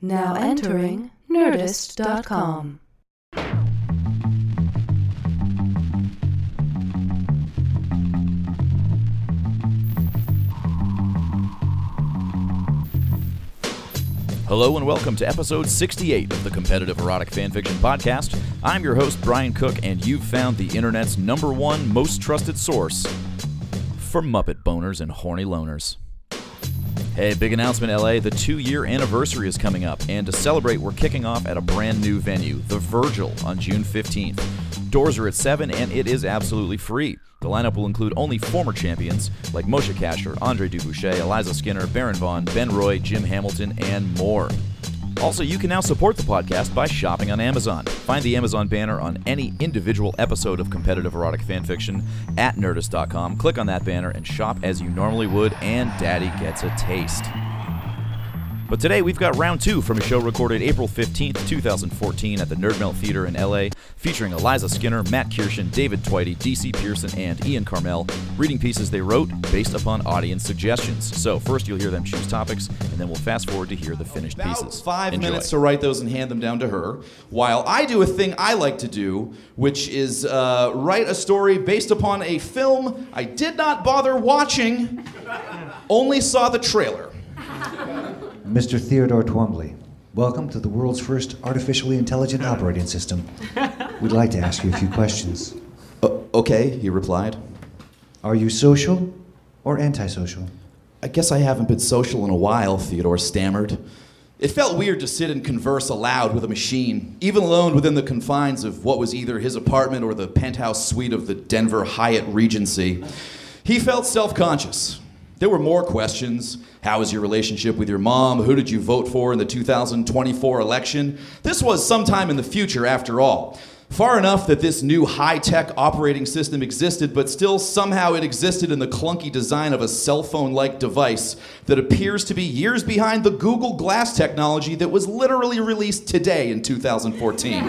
Now entering Nerdist.com. Hello and welcome to episode 68 of the Competitive Erotic Fanfiction Podcast. I'm your host, Brian Cook, and you've found the internet's number one most trusted source for Muppet boners and horny loners. Hey, big announcement, LA. The two year anniversary is coming up, and to celebrate, we're kicking off at a brand new venue, The Virgil, on June 15th. Doors are at 7, and it is absolutely free. The lineup will include only former champions like Moshe Kasher, Andre du Bouchet, Eliza Skinner, Baron Vaughn, Ben Roy, Jim Hamilton, and more. Also, you can now support the podcast by shopping on Amazon. Find the Amazon banner on any individual episode of competitive erotic fanfiction at nerdist.com. Click on that banner and shop as you normally would, and Daddy gets a taste. But today we've got round two from a show recorded April 15th, 2014 at the Nerdmelt Theater in LA, featuring Eliza Skinner, Matt Kirshen, David Tveite, DC Pierson, and Ian Karmel, reading pieces they wrote based upon audience suggestions. So first you'll hear them choose topics, and then we'll fast forward to hear the finished About pieces. five Enjoy. minutes to write those and hand them down to her, while I do a thing I like to do, which is uh, write a story based upon a film I did not bother watching, only saw the trailer. Mr. Theodore Twombly, welcome to the world's first artificially intelligent operating system. We'd like to ask you a few questions. "O- okay, he replied. Are you social or antisocial? I guess I haven't been social in a while, Theodore stammered. It felt weird to sit and converse aloud with a machine, even alone within the confines of what was either his apartment or the penthouse suite of the Denver Hyatt Regency. He felt self conscious. There were more questions. How is your relationship with your mom? Who did you vote for in the 2024 election? This was sometime in the future, after all. Far enough that this new high tech operating system existed, but still somehow it existed in the clunky design of a cell phone like device that appears to be years behind the Google Glass technology that was literally released today in 2014.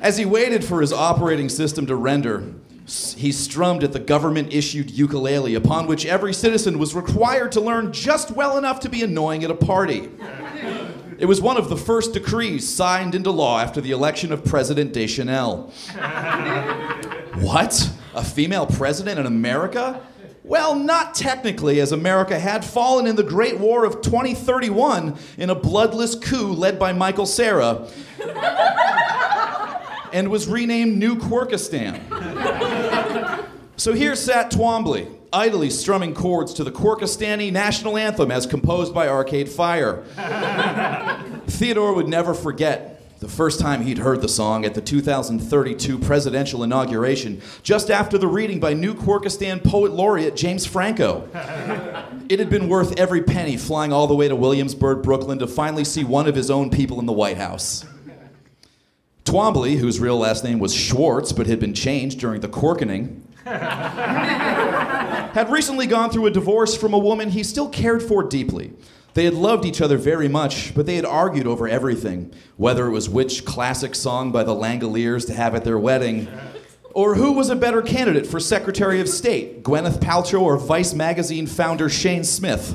As he waited for his operating system to render, he strummed at the government issued ukulele, upon which every citizen was required to learn just well enough to be annoying at a party. It was one of the first decrees signed into law after the election of President Deschanel. what? A female president in America? Well, not technically, as America had fallen in the Great War of 2031 in a bloodless coup led by Michael Cera and was renamed New Quirkistan. So here sat Twombly, idly strumming chords to the Quirkistani national anthem as composed by Arcade Fire. Theodore would never forget the first time he'd heard the song at the 2032 presidential inauguration, just after the reading by New Quirkistan poet laureate James Franco. It had been worth every penny flying all the way to Williamsburg, Brooklyn to finally see one of his own people in the White House. Twombly, whose real last name was Schwartz but had been changed during the corkening, had recently gone through a divorce from a woman he still cared for deeply. They had loved each other very much, but they had argued over everything whether it was which classic song by the Langoliers to have at their wedding, or who was a better candidate for Secretary of State, Gwyneth Paltrow or Vice magazine founder Shane Smith.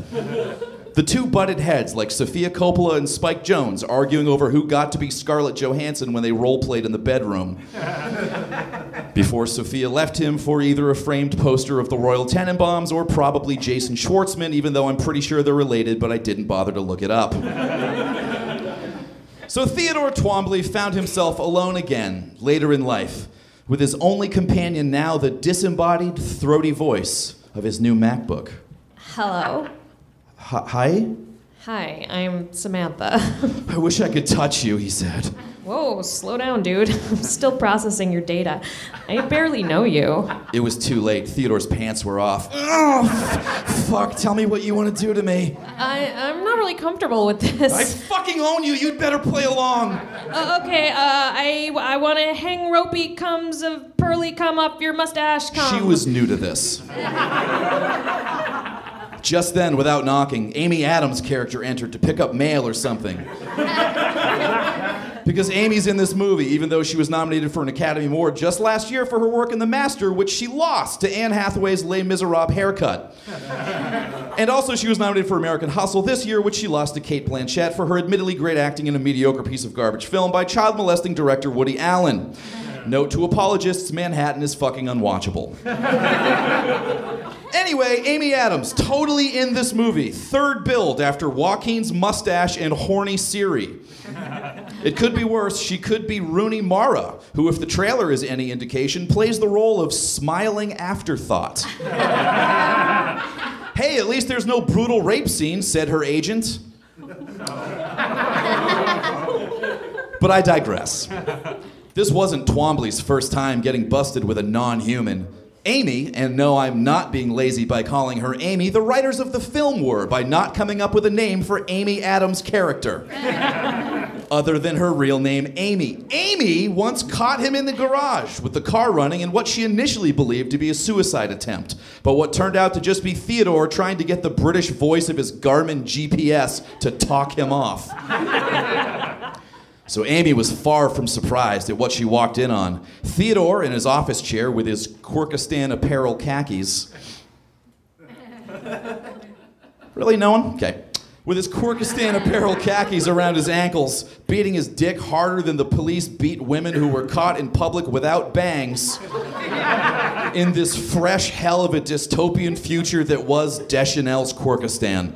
The two butted heads like Sofia Coppola and Spike Jonze arguing over who got to be Scarlett Johansson when they role played in the bedroom. Before Sofia left him for either a framed poster of the Royal Tenenbaums or probably Jason Schwartzman, even though I'm pretty sure they're related, but I didn't bother to look it up. so Theodore Twombly found himself alone again later in life, with his only companion now the disembodied, throaty voice of his new MacBook. Hello. Hi- Hi? I'm Samantha. I wish I could touch you, he said. Whoa, slow down, dude. I'm still processing your data. I barely know you. It was too late. Theodore's pants were off. Oh, fuck, tell me what you want to do to me. I, I'm not really comfortable with this. I fucking own you. You'd better play along. Uh, okay, uh, I, I want to hang ropey comes of pearly come up your mustache come. She was new to this. Just then, without knocking, Amy Adams' character entered to pick up mail or something. because Amy's in this movie, even though she was nominated for an Academy Award just last year for her work in The Master, which she lost to Anne Hathaway's Les Miserables haircut. and also, she was nominated for American Hustle this year, which she lost to Cate Blanchett for her admittedly great acting in a mediocre piece of garbage film by child molesting director Woody Allen. Note to apologists Manhattan is fucking unwatchable. Anyway, Amy Adams, totally in this movie. Third build after Joaquin's mustache and horny Siri. It could be worse. She could be Rooney Mara, who, if the trailer is any indication, plays the role of smiling afterthought. hey, at least there's no brutal rape scene, said her agent. But I digress. This wasn't Twombly's first time getting busted with a non human. Amy, and no, I'm not being lazy by calling her Amy, the writers of the film were by not coming up with a name for Amy Adams' character. Other than her real name, Amy. Amy once caught him in the garage with the car running in what she initially believed to be a suicide attempt, but what turned out to just be Theodore trying to get the British voice of his Garmin GPS to talk him off. So Amy was far from surprised at what she walked in on. Theodore in his office chair with his Quirkistan apparel khakis. Really, no one? Okay. With his Quirkistan apparel khakis around his ankles, beating his dick harder than the police beat women who were caught in public without bangs. In this fresh hell of a dystopian future that was Deschanel's Quirkistan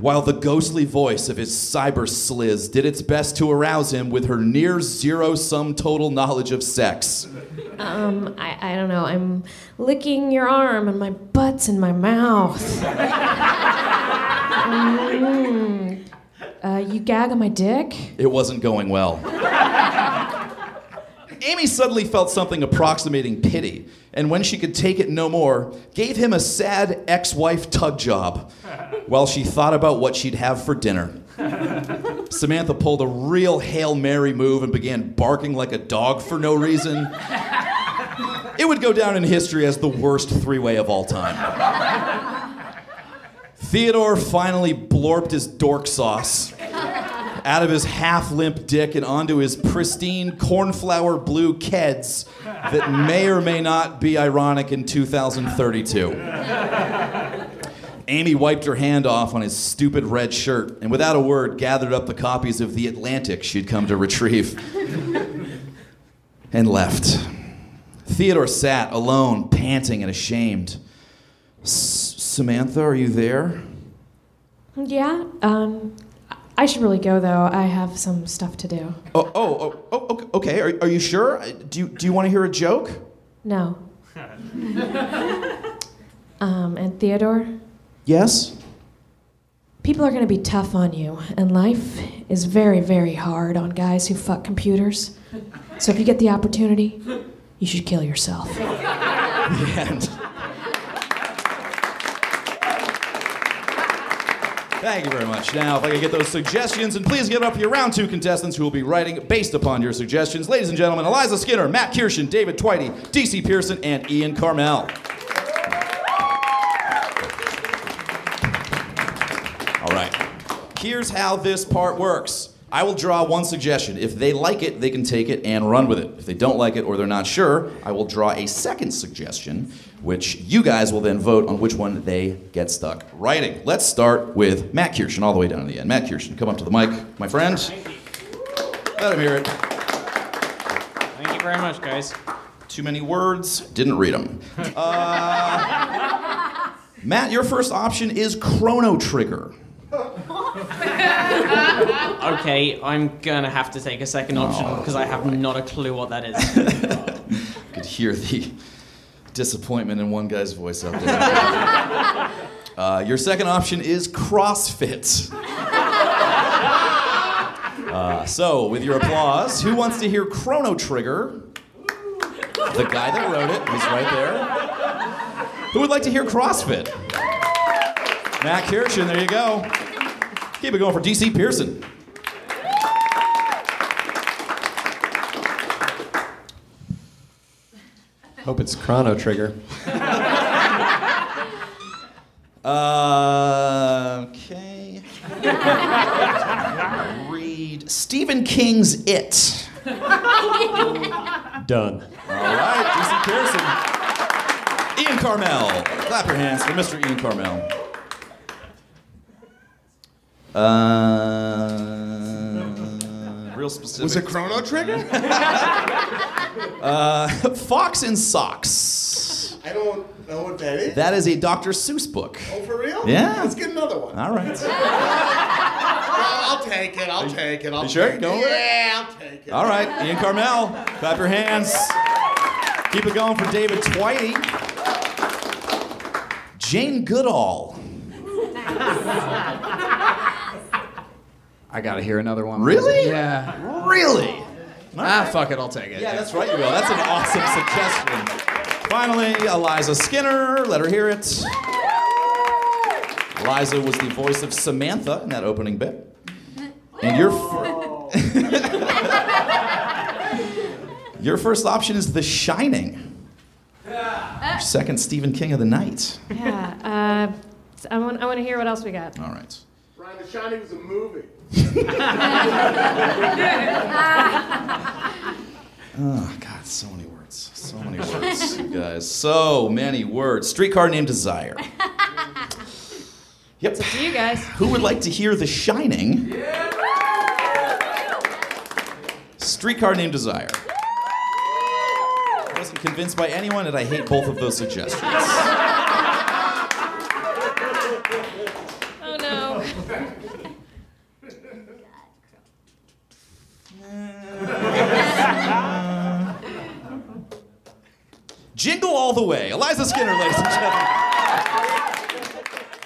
while the ghostly voice of his cyber sliz did its best to arouse him with her near zero sum total knowledge of sex. Um, I, I don't know. I'm licking your arm and my butt's in my mouth. Mm. Uh, you gag on my dick? It wasn't going well. Amy suddenly felt something approximating pity, and when she could take it no more, gave him a sad ex wife tug job while she thought about what she'd have for dinner. Samantha pulled a real Hail Mary move and began barking like a dog for no reason. It would go down in history as the worst three way of all time. Theodore finally blorped his dork sauce out of his half limp dick and onto his pristine cornflower blue keds that may or may not be ironic in 2032. Amy wiped her hand off on his stupid red shirt and without a word gathered up the copies of The Atlantic she'd come to retrieve and left. Theodore sat alone, panting and ashamed. Samantha, are you there? Yeah. Um, I should really go though. I have some stuff to do. Oh, oh, oh, oh okay. Are, are you sure? Do you, do you want to hear a joke? No. um, and Theodore, Yes? people are going to be tough on you, and life is very, very hard on guys who fuck computers. So if you get the opportunity, you should kill yourself. The end. Thank you very much. Now, if I can get those suggestions, and please give it up your round two contestants who will be writing based upon your suggestions. Ladies and gentlemen, Eliza Skinner, Matt Kirshen, David Tveite, DC Pierson, and Ian Karmel. All right. Here's how this part works. I will draw one suggestion. If they like it, they can take it and run with it. If they don't like it or they're not sure, I will draw a second suggestion, which you guys will then vote on which one they get stuck writing. Let's start with Matt Kirshen, all the way down to the end. Matt Kirshen, come up to the mic, my friend. Let him hear it. Thank you very much, guys. Too many words, didn't read them. Uh, Matt, your first option is Chrono Trigger. Okay, I'm gonna have to take a second option because I have not a clue what that is. I could hear the disappointment in one guy's voice out there. Uh, your second option is CrossFit. Uh, so, with your applause, who wants to hear Chrono Trigger? The guy that wrote it is right there. Who would like to hear CrossFit? Matt Kirshen, there you go. Keep it going for DC Pierson. Hope it's Chrono Trigger. Uh, okay. Read Stephen King's It. Done. All right, DC Pierson. Ian Karmel. Clap your hands for Mr. Ian Karmel. Uh, real specific. Was it Chrono Trigger? Fox and Socks. I don't know what that is. That is a Dr. Seuss book. oh, for real? Yeah. Let's get another one. All right. I'll take it. I'll take it. I'll you sure? take Go it. with it? Yeah, I'll take it. All right, Ian Karmel. Clap your hands. Keep it going for David Tveite. Jane Goodall. I gotta hear another one. Really? Yeah. Really? Ah, fuck it, I'll take it. Yeah, that's right, you will. That's an awesome suggestion. Finally, Eliza Skinner. Let her hear it. Eliza was the voice of Samantha in that opening bit. And your fir- your first option is The Shining. Your second Stephen King of the night. Yeah. Uh, I want. I want to hear what else we got. All right. Ryan, The Shining was a movie. Oh God, so many words. So many words, you guys. So many words. Streetcar named Desire. Yep. To you guys. Who would like to hear The Shining? Streetcar Named Desire. I wasn't convinced by anyone, and I hate both of those suggestions. Oh no. Jingle All the Way. Eliza Skinner, ladies and gentlemen.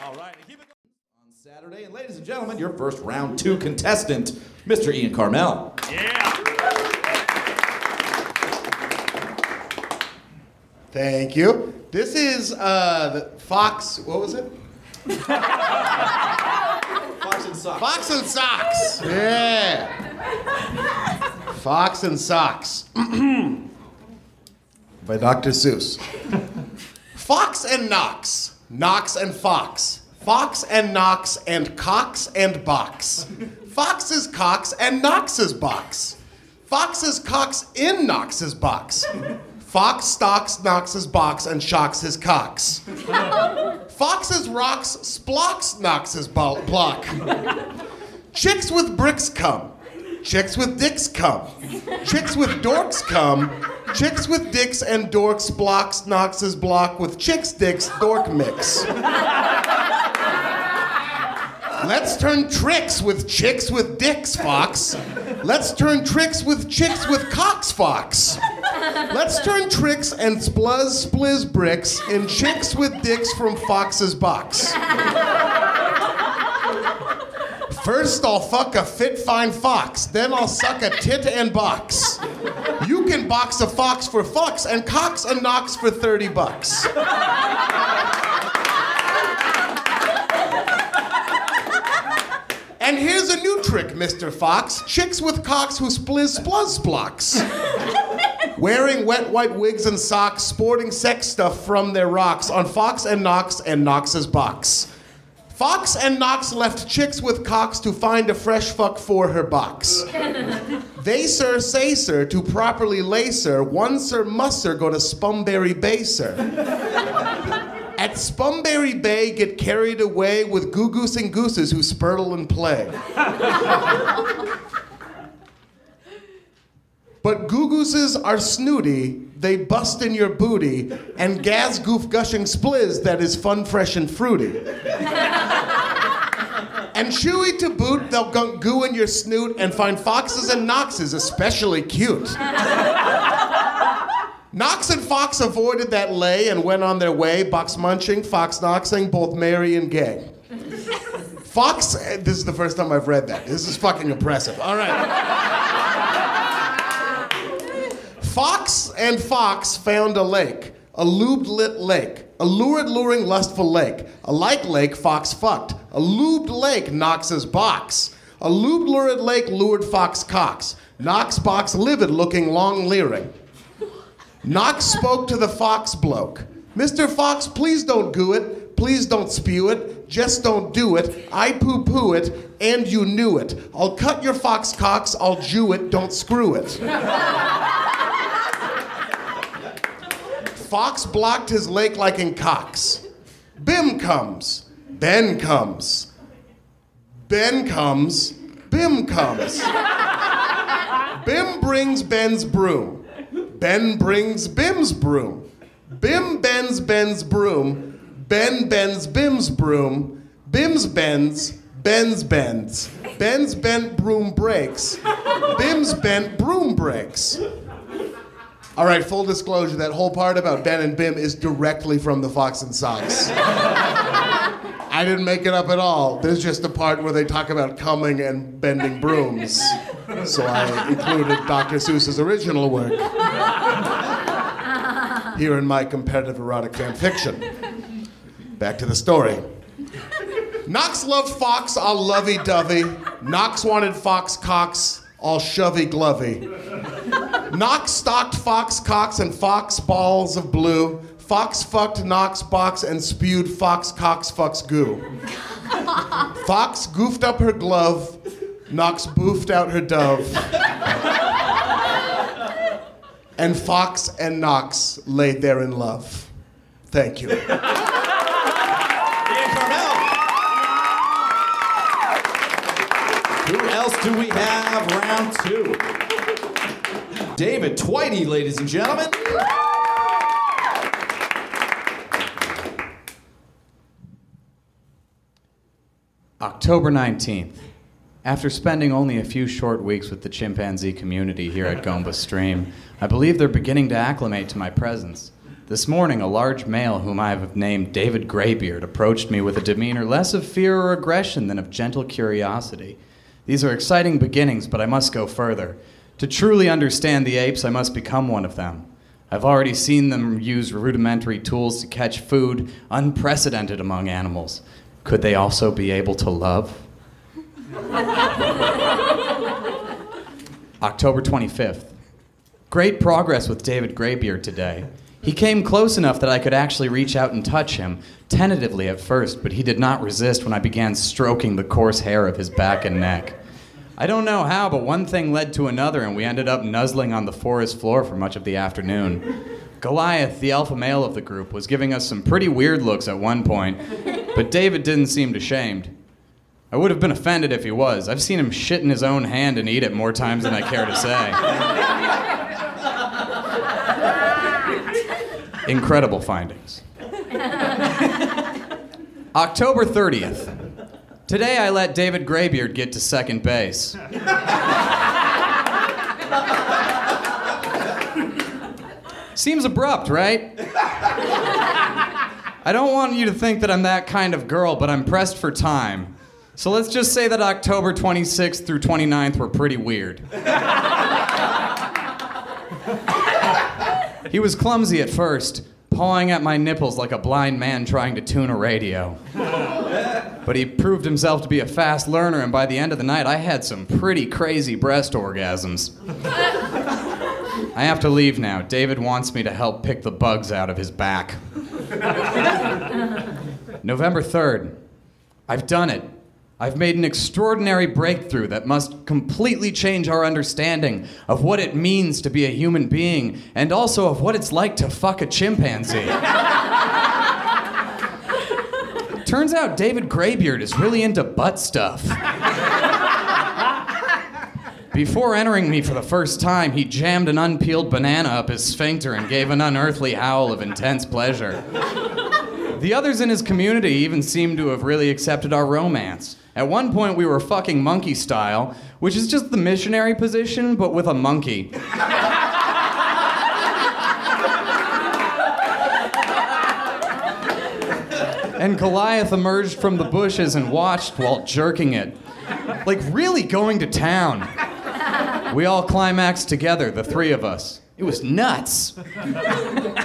All right, and keep it going on Saturday. And ladies and gentlemen, your first round two contestant, Mr. Ian Karmel. Yeah. Thank you. This is uh, the Fox. What was it? Fox and Socks. Fox and Socks. Yeah. Fox and Socks. By Dr. Seuss. Fox and Knox. Knox and Fox. Fox and Knox and Cox and Box. Fox's Cox and Knox's box. Fox's Cox in Knox's box. Fox stalks Knox's box and shocks his cocks. Fox's rocks splocks Knox's bo- block. Chicks with bricks come. Chicks with dicks come. Chicks with dorks come. Chicks with dicks and dorks blocks Knox's block with chicks dicks dork mix. Let's turn tricks with chicks with dicks, Fox. Let's turn tricks with chicks with cocks, Fox. Let's turn tricks and spluzz spliz bricks in chicks with dicks from Fox's box. First, I'll fuck a fit fine fox, then I'll suck a tit and box. You can box a fox for fucks and cocks and knocks for 30 bucks. And here's a new trick, Mr. Fox. Chicks with cocks who spliz spluzz blocks. Wearing wet white wigs and socks, sporting sex stuff from their rocks on Fox and Knox and Knox's box. Fox and Knox left chicks with cocks to find a fresh fuck for her box. They, sir, say, sir, to properly lay, sir, one sir must, sir, go to Spumberry Bay, sir. At Spumberry Bay, get carried away with goo goose and gooses who spurtle and play. But goo gooses are snooty, they bust in your booty, and gas goof gushing spliz that is fun, fresh, and fruity. and chewy to boot, they'll gunk goo in your snoot and find foxes and noxes especially cute. Knox and Fox avoided that lay and went on their way, box munching, fox noxing, both merry and gay. Fox, eh, this is the first time I've read that. This is fucking impressive. All right. Fox and Fox found a lake, a lubed lit lake, a lurid, luring, lustful lake. A like lake, Fox fucked. A lubed lake, Knox's box. A lubed, lurid lake lured Fox Cox. Knox box livid, looking long leering. Knox spoke to the Fox bloke. Mr. Fox, please don't goo it. Please don't spew it. Just don't do it. I poo poo it, and you knew it. I'll cut your fox cocks, I'll Jew it, don't screw it. Fox blocked his lake like in Cox. Bim comes. Ben comes. Ben comes. Bim comes. Bim brings Ben's broom. Ben brings Bim's broom. Bim bends Ben's broom. Ben bends Bim's broom. Bim's bends. Ben's bends. Ben's bent broom breaks. Bim's bent broom breaks. All right, full disclosure that whole part about Ben and Bim is directly from the Fox and Socks. I didn't make it up at all. There's just a part where they talk about coming and bending brooms. So I included Dr. Seuss's original work here in my competitive erotic fan fiction. Back to the story. Knox loved Fox all lovey dovey. Knox wanted Fox cocks all shovey glovey. Knox stalked Fox cocks and Fox balls of blue. Fox fucked Knox box and spewed Fox cocks fucks goo. Fox goofed up her glove. Knox boofed out her dove. And Fox and Knox laid there in love. Thank you. Who else do we have round two? David Tveite, ladies and gentlemen. October 19th. After spending only a few short weeks with the chimpanzee community here at Gombe Stream, I believe they're beginning to acclimate to my presence. This morning, a large male whom I have named David Greybeard approached me with a demeanor less of fear or aggression than of gentle curiosity. These are exciting beginnings, but I must go further. To truly understand the apes, I must become one of them. I've already seen them use rudimentary tools to catch food, unprecedented among animals. Could they also be able to love? October 25th. Great progress with David Greybeard today. He came close enough that I could actually reach out and touch him, tentatively at first, but he did not resist when I began stroking the coarse hair of his back and neck. I don't know how, but one thing led to another, and we ended up nuzzling on the forest floor for much of the afternoon. Goliath, the alpha male of the group, was giving us some pretty weird looks at one point, but David didn't seem ashamed. I would have been offended if he was. I've seen him shit in his own hand and eat it more times than I care to say. Incredible findings. October 30th. Today I let David Greybeard get to second base. Seems abrupt, right? I don't want you to think that I'm that kind of girl, but I'm pressed for time. So let's just say that October 26th through 29th were pretty weird. he was clumsy at first, pawing at my nipples like a blind man trying to tune a radio. But he proved himself to be a fast learner, and by the end of the night, I had some pretty crazy breast orgasms. I have to leave now. David wants me to help pick the bugs out of his back. November 3rd. I've done it. I've made an extraordinary breakthrough that must completely change our understanding of what it means to be a human being and also of what it's like to fuck a chimpanzee. Turns out David Greybeard is really into butt stuff. Before entering me for the first time, he jammed an unpeeled banana up his sphincter and gave an unearthly howl of intense pleasure. The others in his community even seemed to have really accepted our romance. At one point, we were fucking monkey style, which is just the missionary position, but with a monkey. and Goliath emerged from the bushes and watched while jerking it. Like, really going to town. We all climaxed together, the three of us. It was nuts.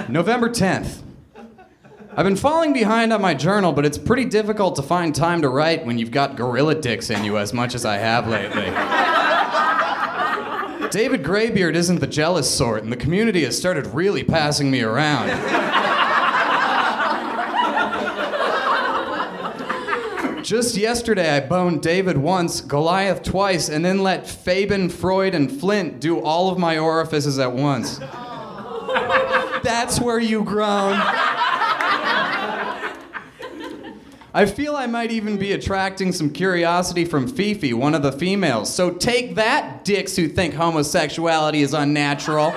November 10th. I've been falling behind on my journal, but it's pretty difficult to find time to write when you've got gorilla dicks in you as much as I have lately. David Greybeard isn't the jealous sort, and the community has started really passing me around. Just yesterday, I boned David once, Goliath twice, and then let Fabian, Freud, and Flint do all of my orifices at once. That's where you groan. I feel I might even be attracting some curiosity from Fifi, one of the females. So take that, dicks who think homosexuality is unnatural.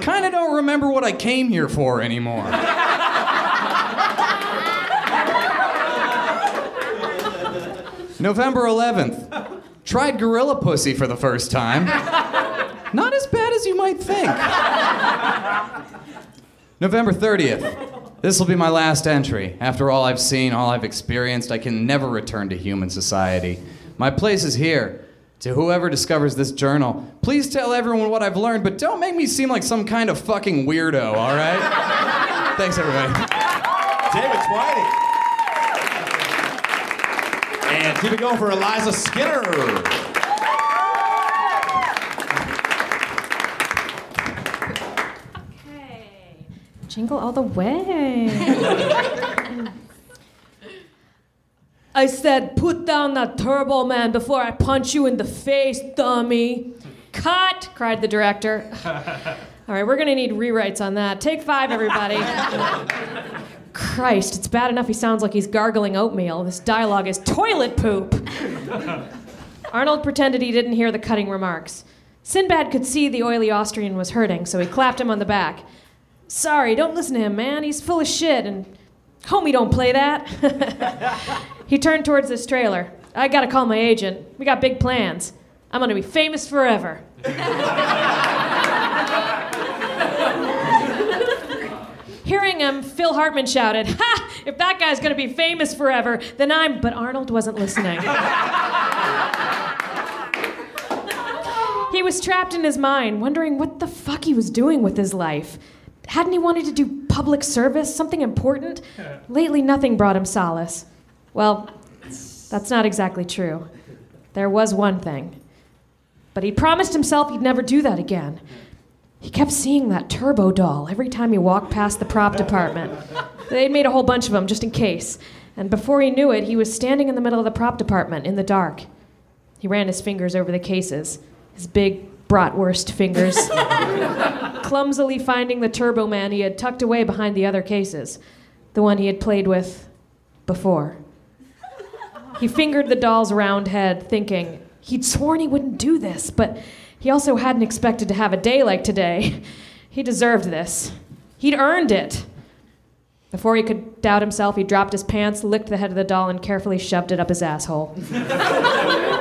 Kinda don't remember what I came here for anymore. November 11th. Tried gorilla pussy for the first time. Not as bad as you might think. November 30th. This will be my last entry. After all I've seen, all I've experienced, I can never return to human society. My place is here. To whoever discovers this journal, please tell everyone what I've learned, but don't make me seem like some kind of fucking weirdo, all right? Thanks, everybody. David Tveite. And keep it going for Eliza Skinner. Jingle all the way. I said, put down that turbo man before I punch you in the face, dummy. Cut, cried the director. All right, we're gonna need rewrites on that. Take five, everybody. Christ, it's bad enough he sounds like he's gargling oatmeal. This dialogue is toilet poop. Arnold pretended he didn't hear the cutting remarks. Sinbad could see the oily Austrian was hurting, so he clapped him on the back. Sorry, don't listen to him, man. He's full of shit, and homie don't play that. he turned towards this trailer. I gotta call my agent. We got big plans. I'm gonna be famous forever. Hearing him, Phil Hartman shouted, Ha! If that guy's gonna be famous forever, then I'm. But Arnold wasn't listening. he was trapped in his mind, wondering what the fuck he was doing with his life. Hadn't he wanted to do public service, something important? Lately, nothing brought him solace. Well, that's not exactly true. There was one thing. But he promised himself he'd never do that again. He kept seeing that turbo doll every time he walked past the prop department. They'd made a whole bunch of them just in case. And before he knew it, he was standing in the middle of the prop department in the dark. He ran his fingers over the cases, his big bratwurst fingers, clumsily finding the turbo man he had tucked away behind the other cases, the one he had played with before. He fingered the doll's round head, thinking, he'd sworn he wouldn't do this, but he also hadn't expected to have a day like today. He deserved this. He'd earned it. Before he could doubt himself, he dropped his pants, licked the head of the doll, and carefully shoved it up his asshole.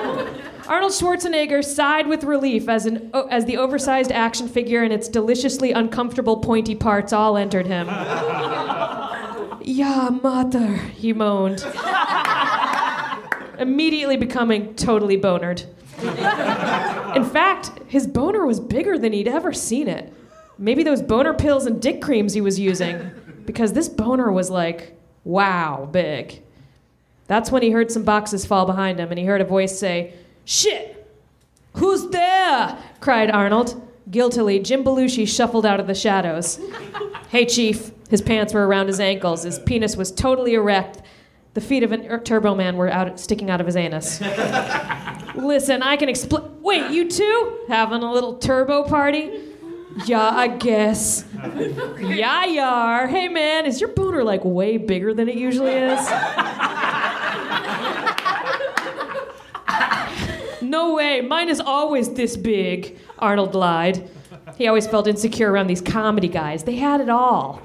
Arnold Schwarzenegger sighed with relief as, an, as the oversized action figure and its deliciously uncomfortable pointy parts all entered him. yeah, mother, he moaned, immediately becoming totally bonered. In fact, his boner was bigger than he'd ever seen it. Maybe those boner pills and dick creams he was using, because this boner was like, wow, big. That's when he heard some boxes fall behind him and he heard a voice say, Shit! Who's there? cried Arnold. Guiltily, Jim Belushi shuffled out of the shadows. hey, Chief. His pants were around his ankles. His penis was totally erect. The feet of a er, Turbo Man were out, sticking out of his anus. Listen, I can explain. Wait, you two? Having a little turbo party? Yeah, I guess. yeah, you are. Hey, man, is your boner like way bigger than it usually is? No way. Mine is always this big, Arnold lied. He always felt insecure around these comedy guys. They had it all.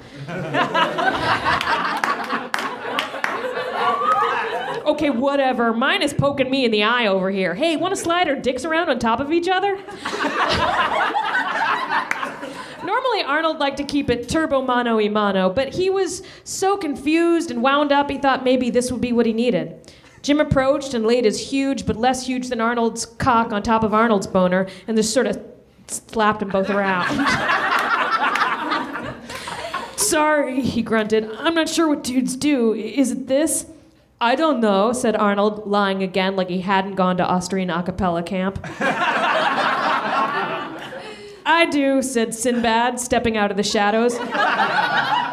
okay, whatever. Mine is poking me in the eye over here. Hey, want to slide our dicks around on top of each other? Normally, Arnold liked to keep it turbo mano y mano, but he was so confused and wound up, he thought maybe this would be what he needed. Jim approached and laid his huge, but less huge than Arnold's cock on top of Arnold's boner, and just sort of slapped them both around. Sorry, he grunted. I'm not sure what dudes do. Is it this? I don't know, said Arnold, lying again like he hadn't gone to Austrian a cappella camp. I do, said Sinbad, stepping out of the shadows.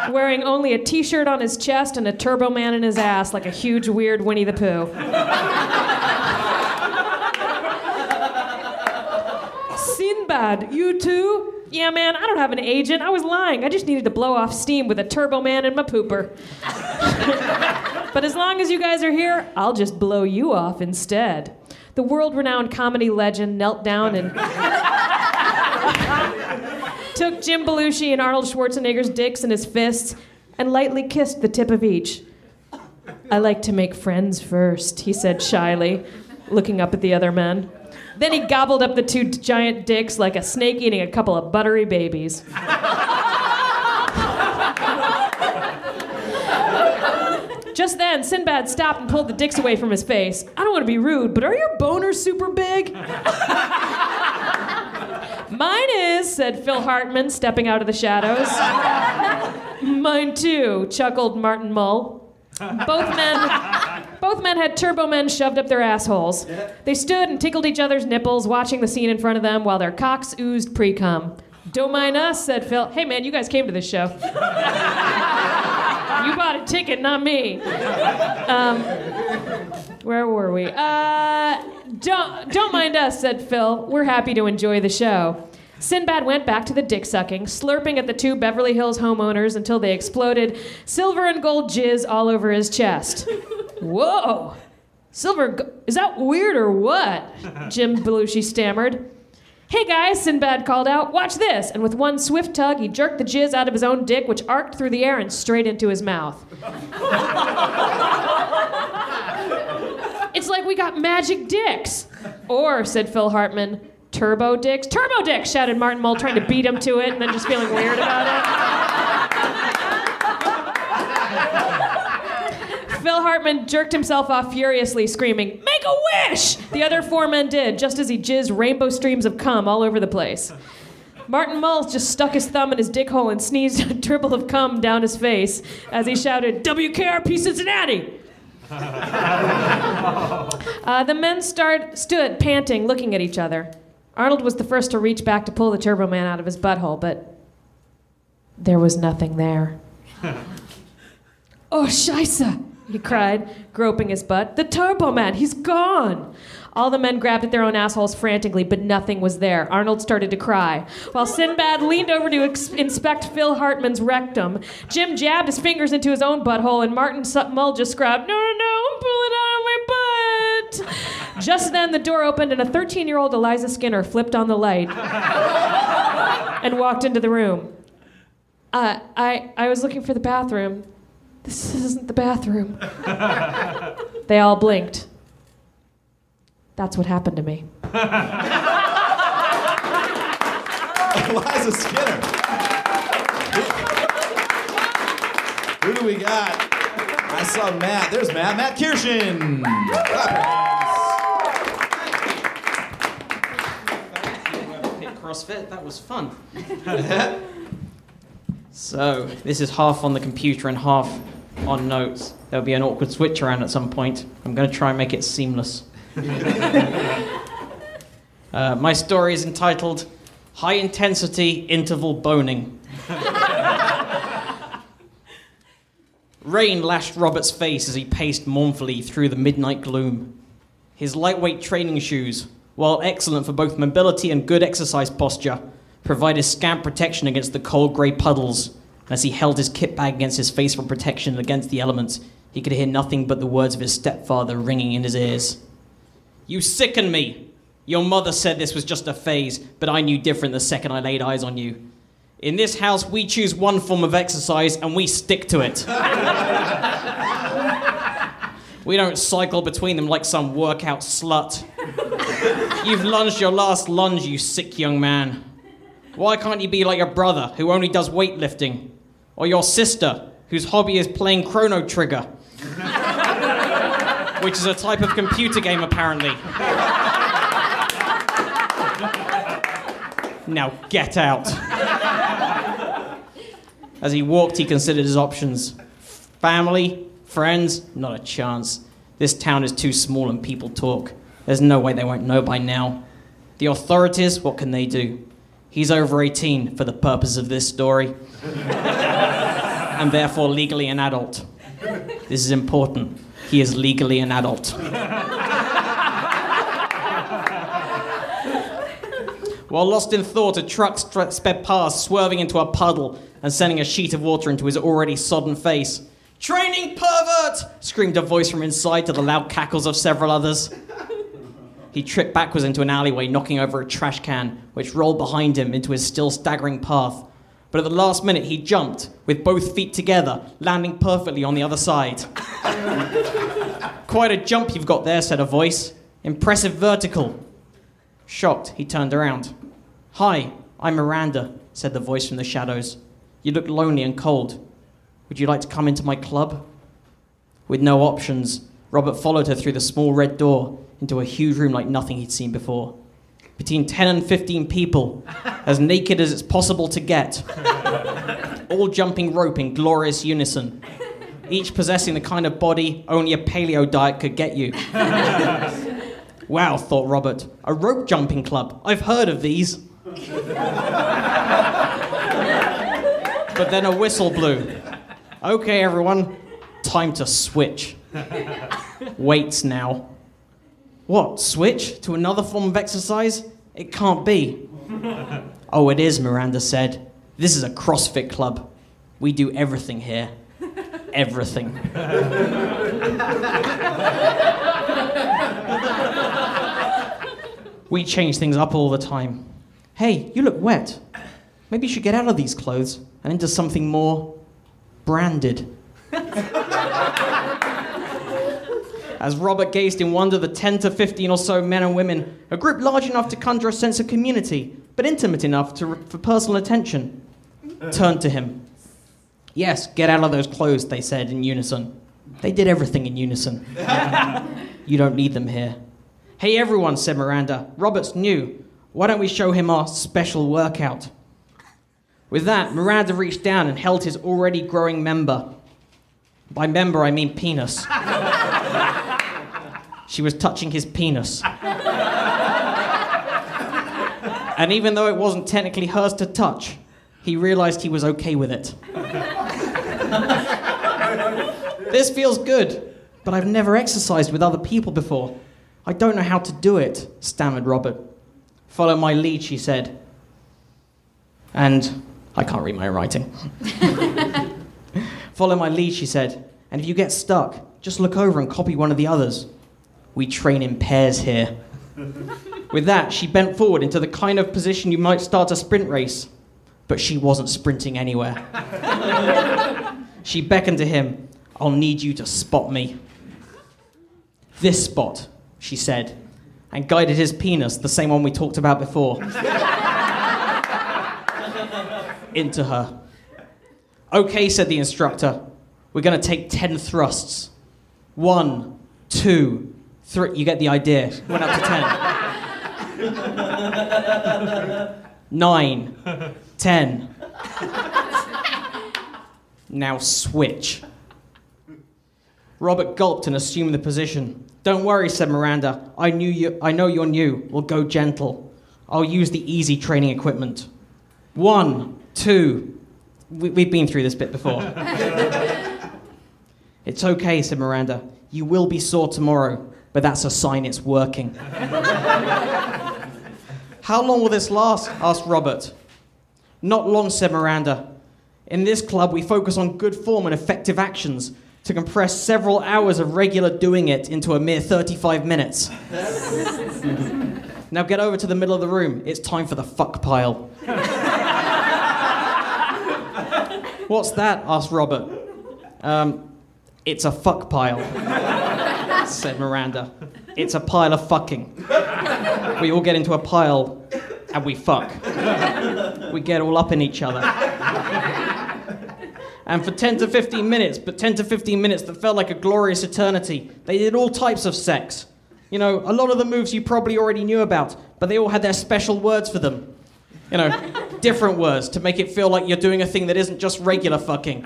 wearing only a t shirt on his chest and a Turbo Man in his ass like a huge, weird Winnie the Pooh. Sinbad, you too? Yeah, man, I don't have an agent. I was lying. I just needed to blow off steam with a Turbo Man in my pooper. but as long as you guys are here, I'll just blow you off instead. The world renowned comedy legend knelt down and took Jim Belushi and Arnold Schwarzenegger's dicks in his fists and lightly kissed the tip of each. I like to make friends first, he said shyly, looking up at the other men. Then he gobbled up the two giant dicks like a snake eating a couple of buttery babies. Just then, Sinbad stopped and pulled the dicks away from his face. I don't want to be rude, but are your boners super big? Mine is, said Phil Hartman, stepping out of the shadows. Mine too, chuckled Martin Mull. Both men, both men had turbo men shoved up their assholes. They stood and tickled each other's nipples, watching the scene in front of them while their cocks oozed pre cum. Don't mind us, said Phil. Hey man, you guys came to this show. you bought a ticket, not me. Um, where were we? Uh, don't don't mind us, said Phil. We're happy to enjoy the show. Sinbad went back to the dick sucking, slurping at the two Beverly Hills homeowners until they exploded silver and gold jizz all over his chest. Whoa! Silver, is that weird or what? Jim Belushi stammered. Hey guys, Sinbad called out, watch this! And with one swift tug, he jerked the jizz out of his own dick, which arced through the air and straight into his mouth. It's like we got magic dicks. Or, said Phil Hartman, turbo dicks. Turbo dicks, shouted Martin Mull, trying to beat him to it and then just feeling weird about it. Phil Hartman jerked himself off furiously, screaming, Make a wish! The other four men did, just as he jizzed rainbow streams of cum all over the place. Martin Mull just stuck his thumb in his dick hole and sneezed a dribble of cum down his face as he shouted, WKRP Cincinnati! Uh, the men start, stood panting, looking at each other. Arnold was the first to reach back to pull the Turbo Man out of his butthole, but there was nothing there. oh, Scheisse! he cried, groping his butt. The Turbo Man, he's gone! All the men grabbed at their own assholes frantically, but nothing was there. Arnold started to cry. While Sinbad leaned over to ex- inspect Phil Hartman's rectum, Jim jabbed his fingers into his own butthole, and Martin Su- Mull just screamed, No, no, no, I'm pulling out of my butt! Just then, the door opened, and a 13 year old Eliza Skinner flipped on the light and walked into the room. Uh, I, I was looking for the bathroom. This isn't the bathroom. they all blinked. That's what happened to me. Eliza Skinner. Who do we got? I saw Matt. There's Matt. Matt Kirshen. Clap your hands. Hit CrossFit, that was fun. so, this is half on the computer and half on notes. There'll be an awkward switch around at some point. I'm going to try and make it seamless. uh, my story is entitled High Intensity Interval Boning. Rain lashed Robert's face as he paced mournfully through the midnight gloom. His lightweight training shoes, while excellent for both mobility and good exercise posture, provided scant protection against the cold grey puddles. As he held his kit bag against his face for protection against the elements, he could hear nothing but the words of his stepfather ringing in his ears. You sicken me! Your mother said this was just a phase, but I knew different the second I laid eyes on you. In this house, we choose one form of exercise and we stick to it. we don't cycle between them like some workout slut. You've lunged your last lunge, you sick young man. Why can't you be like your brother, who only does weightlifting? Or your sister, whose hobby is playing Chrono Trigger? Which is a type of computer game, apparently. Now get out. As he walked, he considered his options. Family, friends, not a chance. This town is too small and people talk. There's no way they won't know by now. The authorities, what can they do? He's over 18 for the purpose of this story. and therefore legally an adult. This is important. He is legally an adult. While lost in thought, a truck sped past, swerving into a puddle and sending a sheet of water into his already sodden face. Training pervert! screamed a voice from inside to the loud cackles of several others. He tripped backwards into an alleyway, knocking over a trash can, which rolled behind him into his still staggering path. But at the last minute, he jumped, with both feet together, landing perfectly on the other side. Quite a jump you've got there, said a voice. Impressive vertical. Shocked, he turned around. Hi, I'm Miranda, said the voice from the shadows. You look lonely and cold. Would you like to come into my club? With no options, Robert followed her through the small red door into a huge room like nothing he'd seen before. Between 10 and 15 people, as naked as it's possible to get, all jumping rope in glorious unison, each possessing the kind of body only a paleo diet could get you. wow, thought Robert, a rope jumping club. I've heard of these. but then a whistle blew. Okay, everyone, time to switch. Weights now. What, switch to another form of exercise? It can't be. oh, it is, Miranda said. This is a CrossFit club. We do everything here. Everything. we change things up all the time. Hey, you look wet. Maybe you should get out of these clothes and into something more branded. As Robert gazed in wonder, the 10 to 15 or so men and women, a group large enough to conjure a sense of community, but intimate enough to, for personal attention, turned to him. Yes, get out of those clothes, they said in unison. They did everything in unison. you don't need them here. Hey, everyone, said Miranda. Robert's new. Why don't we show him our special workout? With that, Miranda reached down and held his already growing member. By member, I mean penis. she was touching his penis. and even though it wasn't technically hers to touch, he realized he was okay with it. this feels good, but I've never exercised with other people before. I don't know how to do it, stammered Robert. Follow my lead, she said. And I can't read my own writing. Follow my lead, she said. And if you get stuck, just look over and copy one of the others. We train in pairs here. With that, she bent forward into the kind of position you might start a sprint race. But she wasn't sprinting anywhere. she beckoned to him. I'll need you to spot me. This spot, she said, and guided his penis, the same one we talked about before, into her. Okay, said the instructor. We're going to take 10 thrusts. One, two, three. You get the idea. Went up to 10. Nine, ten. Now switch. Robert gulped and assumed the position. Don't worry, said Miranda. I knew you. I know you're new. We'll go gentle. I'll use the easy training equipment. One, two. We, we've been through this bit before. it's okay, said Miranda. You will be sore tomorrow, but that's a sign it's working. How long will this last? asked Robert. Not long, said Miranda. In this club, we focus on good form and effective actions to compress several hours of regular doing it into a mere 35 minutes. now get over to the middle of the room. It's time for the fuck pile. What's that? asked Robert. Um, it's a fuck pile, said Miranda. It's a pile of fucking. We all get into a pile and we fuck. We get all up in each other. And for 10 to 15 minutes, but 10 to 15 minutes that felt like a glorious eternity, they did all types of sex. You know, a lot of the moves you probably already knew about, but they all had their special words for them. You know, different words to make it feel like you're doing a thing that isn't just regular fucking.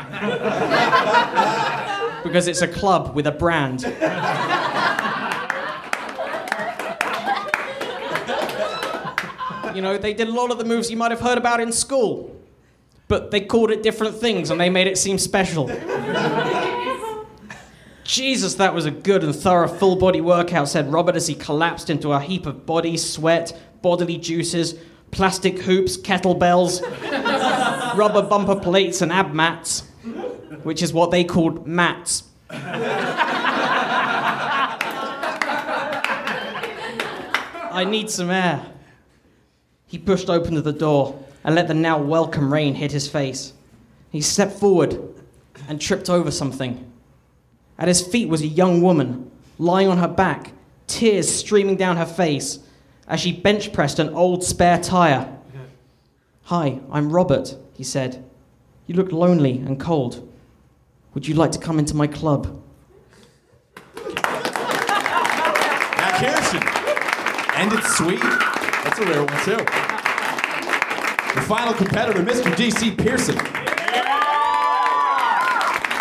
Because it's a club with a brand. You know, they did a lot of the moves you might have heard about in school. but they called it different things and they made it seem special. Jesus, that was a good and thorough full body workout, said Robert as he collapsed into a heap of body, sweat, bodily juices, plastic hoops, kettlebells, rubber bumper plates, and ab mats, which is what they called mats. I need some air. He pushed open the door and let the now welcome rain hit his face. He stepped forward and tripped over something. At his feet was a young woman, lying on her back, tears streaming down her face as she bench pressed an old spare tire. Hi, I'm Robert, he said. You look lonely and cold. Would you like to come into my club? Matt Kirshen. And it's sweet. That's a rare one, too. The final competitor, Mr. DC Pierson.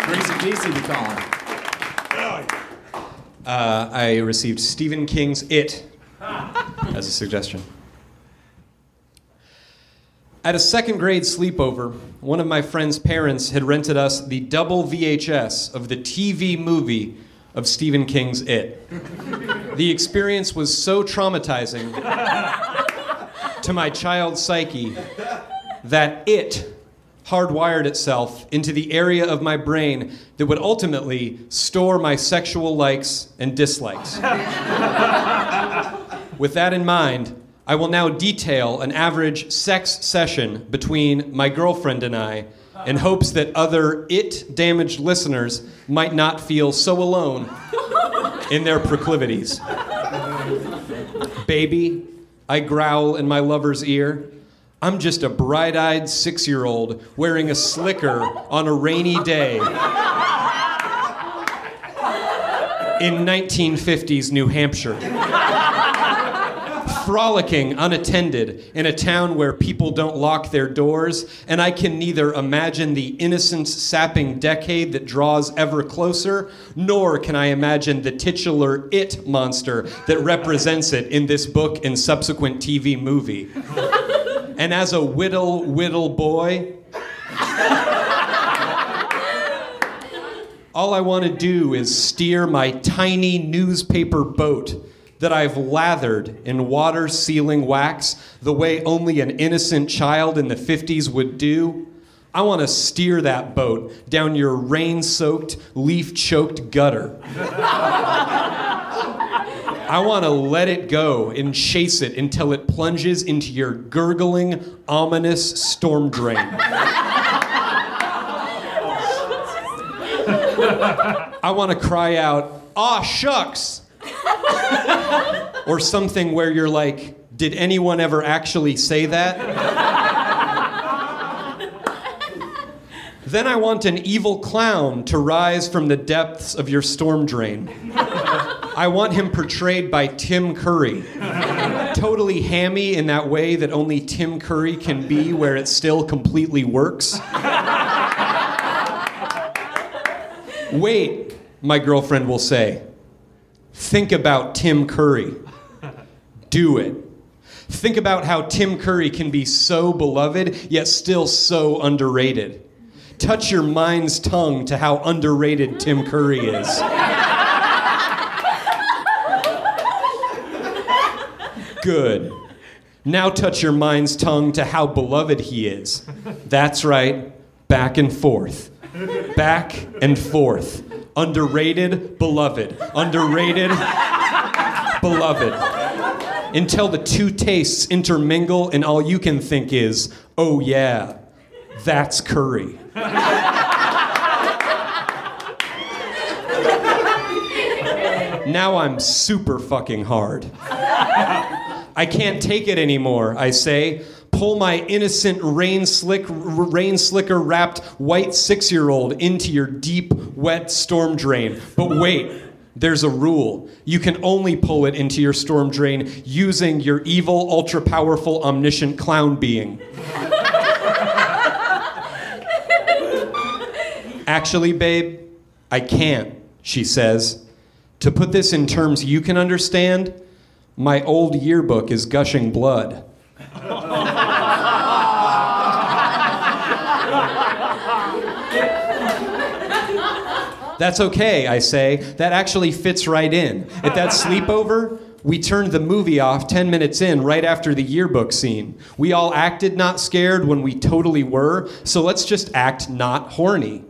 Gracie DC, we call him. Uh, I received Stephen King's It as a suggestion. At a second grade sleepover, one of my friend's parents had rented us the double VHS of the TV movie of Stephen King's It. The experience was so traumatizing to my child's psyche that it hardwired itself into the area of my brain that would ultimately store my sexual likes and dislikes. With that in mind, I will now detail an average sex session between my girlfriend and I in hopes that other it damaged listeners might not feel so alone in their proclivities. Baby, I growl in my lover's ear. I'm just a bright eyed six year old wearing a slicker on a rainy day in 1950s New Hampshire. Frolicking unattended in a town where people don't lock their doors, and I can neither imagine the innocence sapping decade that draws ever closer, nor can I imagine the titular it monster that represents it in this book and subsequent TV movie. And as a whittle, whittle boy, all I want to do is steer my tiny newspaper boat that I've lathered in water sealing wax the way only an innocent child in the 50s would do. I want to steer that boat down your rain soaked, leaf choked gutter. I want to let it go and chase it until it plunges into your gurgling, ominous storm drain. I want to cry out, aw shucks! Or something where you're like, did anyone ever actually say that? then I want an evil clown to rise from the depths of your storm drain. I want him portrayed by Tim Curry. totally hammy in that way that only Tim Curry can be, where it still completely works. Wait, my girlfriend will say. Think about Tim Curry. Do it. Think about how Tim Curry can be so beloved, yet still so underrated. Touch your mind's tongue to how underrated Tim Curry is. Good. Now touch your mind's tongue to how beloved he is. That's right, back and forth. Back and forth. Underrated, beloved. Underrated, beloved. Until the two tastes intermingle and all you can think is, oh yeah, that's curry. now I'm super fucking hard. I can't take it anymore, I say. Pull my innocent rain slick rain slicker wrapped white 6-year-old into your deep wet storm drain. But wait, there's a rule. You can only pull it into your storm drain using your evil, ultra powerful, omniscient clown being. Actually, babe, I can't, she says. To put this in terms you can understand, my old yearbook is gushing blood. That's okay, I say. That actually fits right in. At that sleepover, we turned the movie off 10 minutes in, right after the yearbook scene. We all acted not scared when we totally were, so let's just act not horny.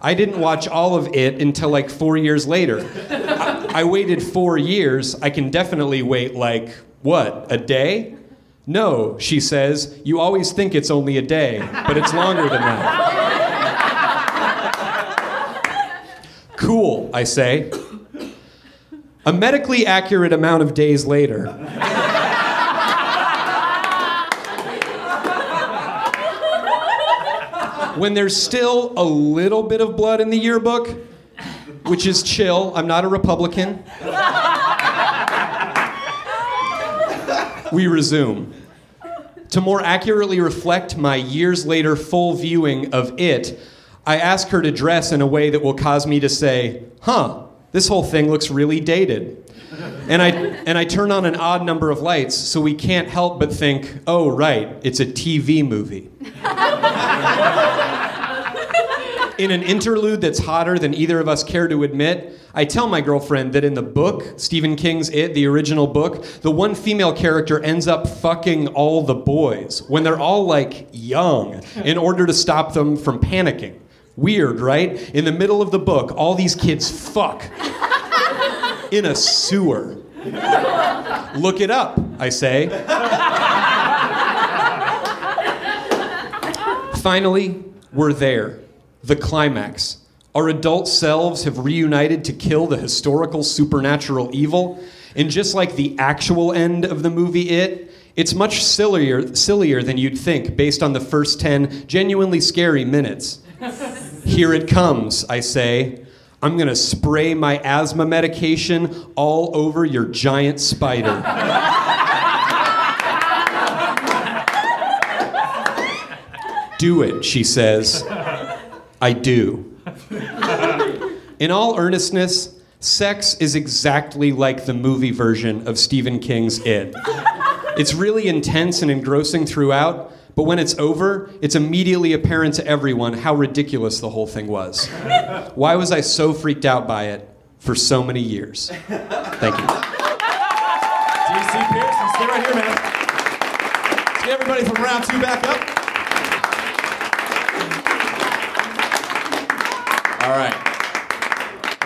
I didn't watch all of it until like four years later. I, I waited four years. I can definitely wait like, what, a day? No, she says, you always think it's only a day, but it's longer than that. Cool, I say. A medically accurate amount of days later. when there's still a little bit of blood in the yearbook, which is chill, I'm not a Republican. we resume. To more accurately reflect my years later full viewing of it, I ask her to dress in a way that will cause me to say, huh, this whole thing looks really dated. And I, and I turn on an odd number of lights so we can't help but think, oh, right, it's a TV movie. in an interlude that's hotter than either of us care to admit, I tell my girlfriend that in the book, Stephen King's It, the original book, the one female character ends up fucking all the boys when they're all like young in order to stop them from panicking. Weird, right? In the middle of the book, all these kids fuck in a sewer. Look it up, I say. Finally, we're there. The climax. Our adult selves have reunited to kill the historical supernatural evil. And just like the actual end of the movie It, it's much sillier, sillier than you'd think based on the first 10 genuinely scary minutes. Here it comes, I say. I'm gonna spray my asthma medication all over your giant spider. do it, she says. I do. In all earnestness, sex is exactly like the movie version of Stephen King's It. It's really intense and engrossing throughout, but when it's over, it's immediately apparent to everyone how ridiculous the whole thing was. Why was I so freaked out by it for so many years? Thank you. DC Pierson, stay right here, man. Let's get everybody from round two back up. All right.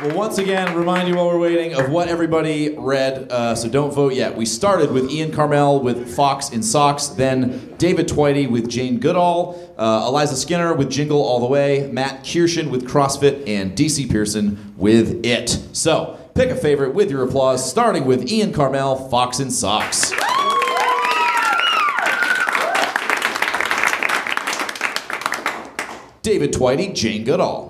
Well, once again, remind you while we're waiting of what everybody read, uh, so don't vote yet. We started with Ian Karmel with Fox in Socks, then David Tveite with Jane Goodall, uh, Eliza Skinner with Jingle All the Way, Matt Kirshen with CrossFit, and DC Pierson with It. So, pick a favorite with your applause, starting with Ian Karmel, Fox in Socks. David Tveite, Jane Goodall.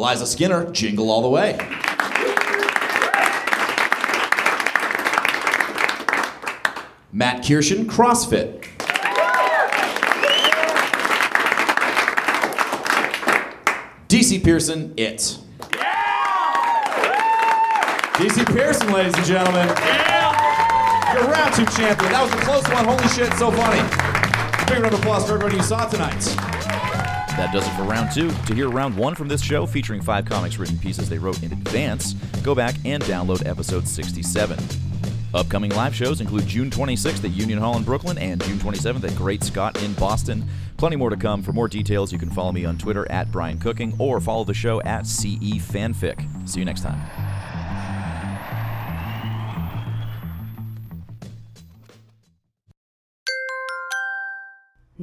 Eliza Skinner, Jingle All the Way. Matt Kirshen, CrossFit. DC Pierson, It. DC Pierson, ladies and gentlemen. Your round two champion. That was a close one. Holy shit, so funny. Big round of applause for everybody you saw tonight. That does it for round two. To hear round one from this show, featuring five comics written pieces they wrote in advance, go back and download episode 67. Upcoming live shows include June 26th at Union Hall in Brooklyn and June 27th at Great Scott in Boston. Plenty more to come. For more details, you can follow me on Twitter at Brian Cooking or follow the show at CE Fanfic. See you next time.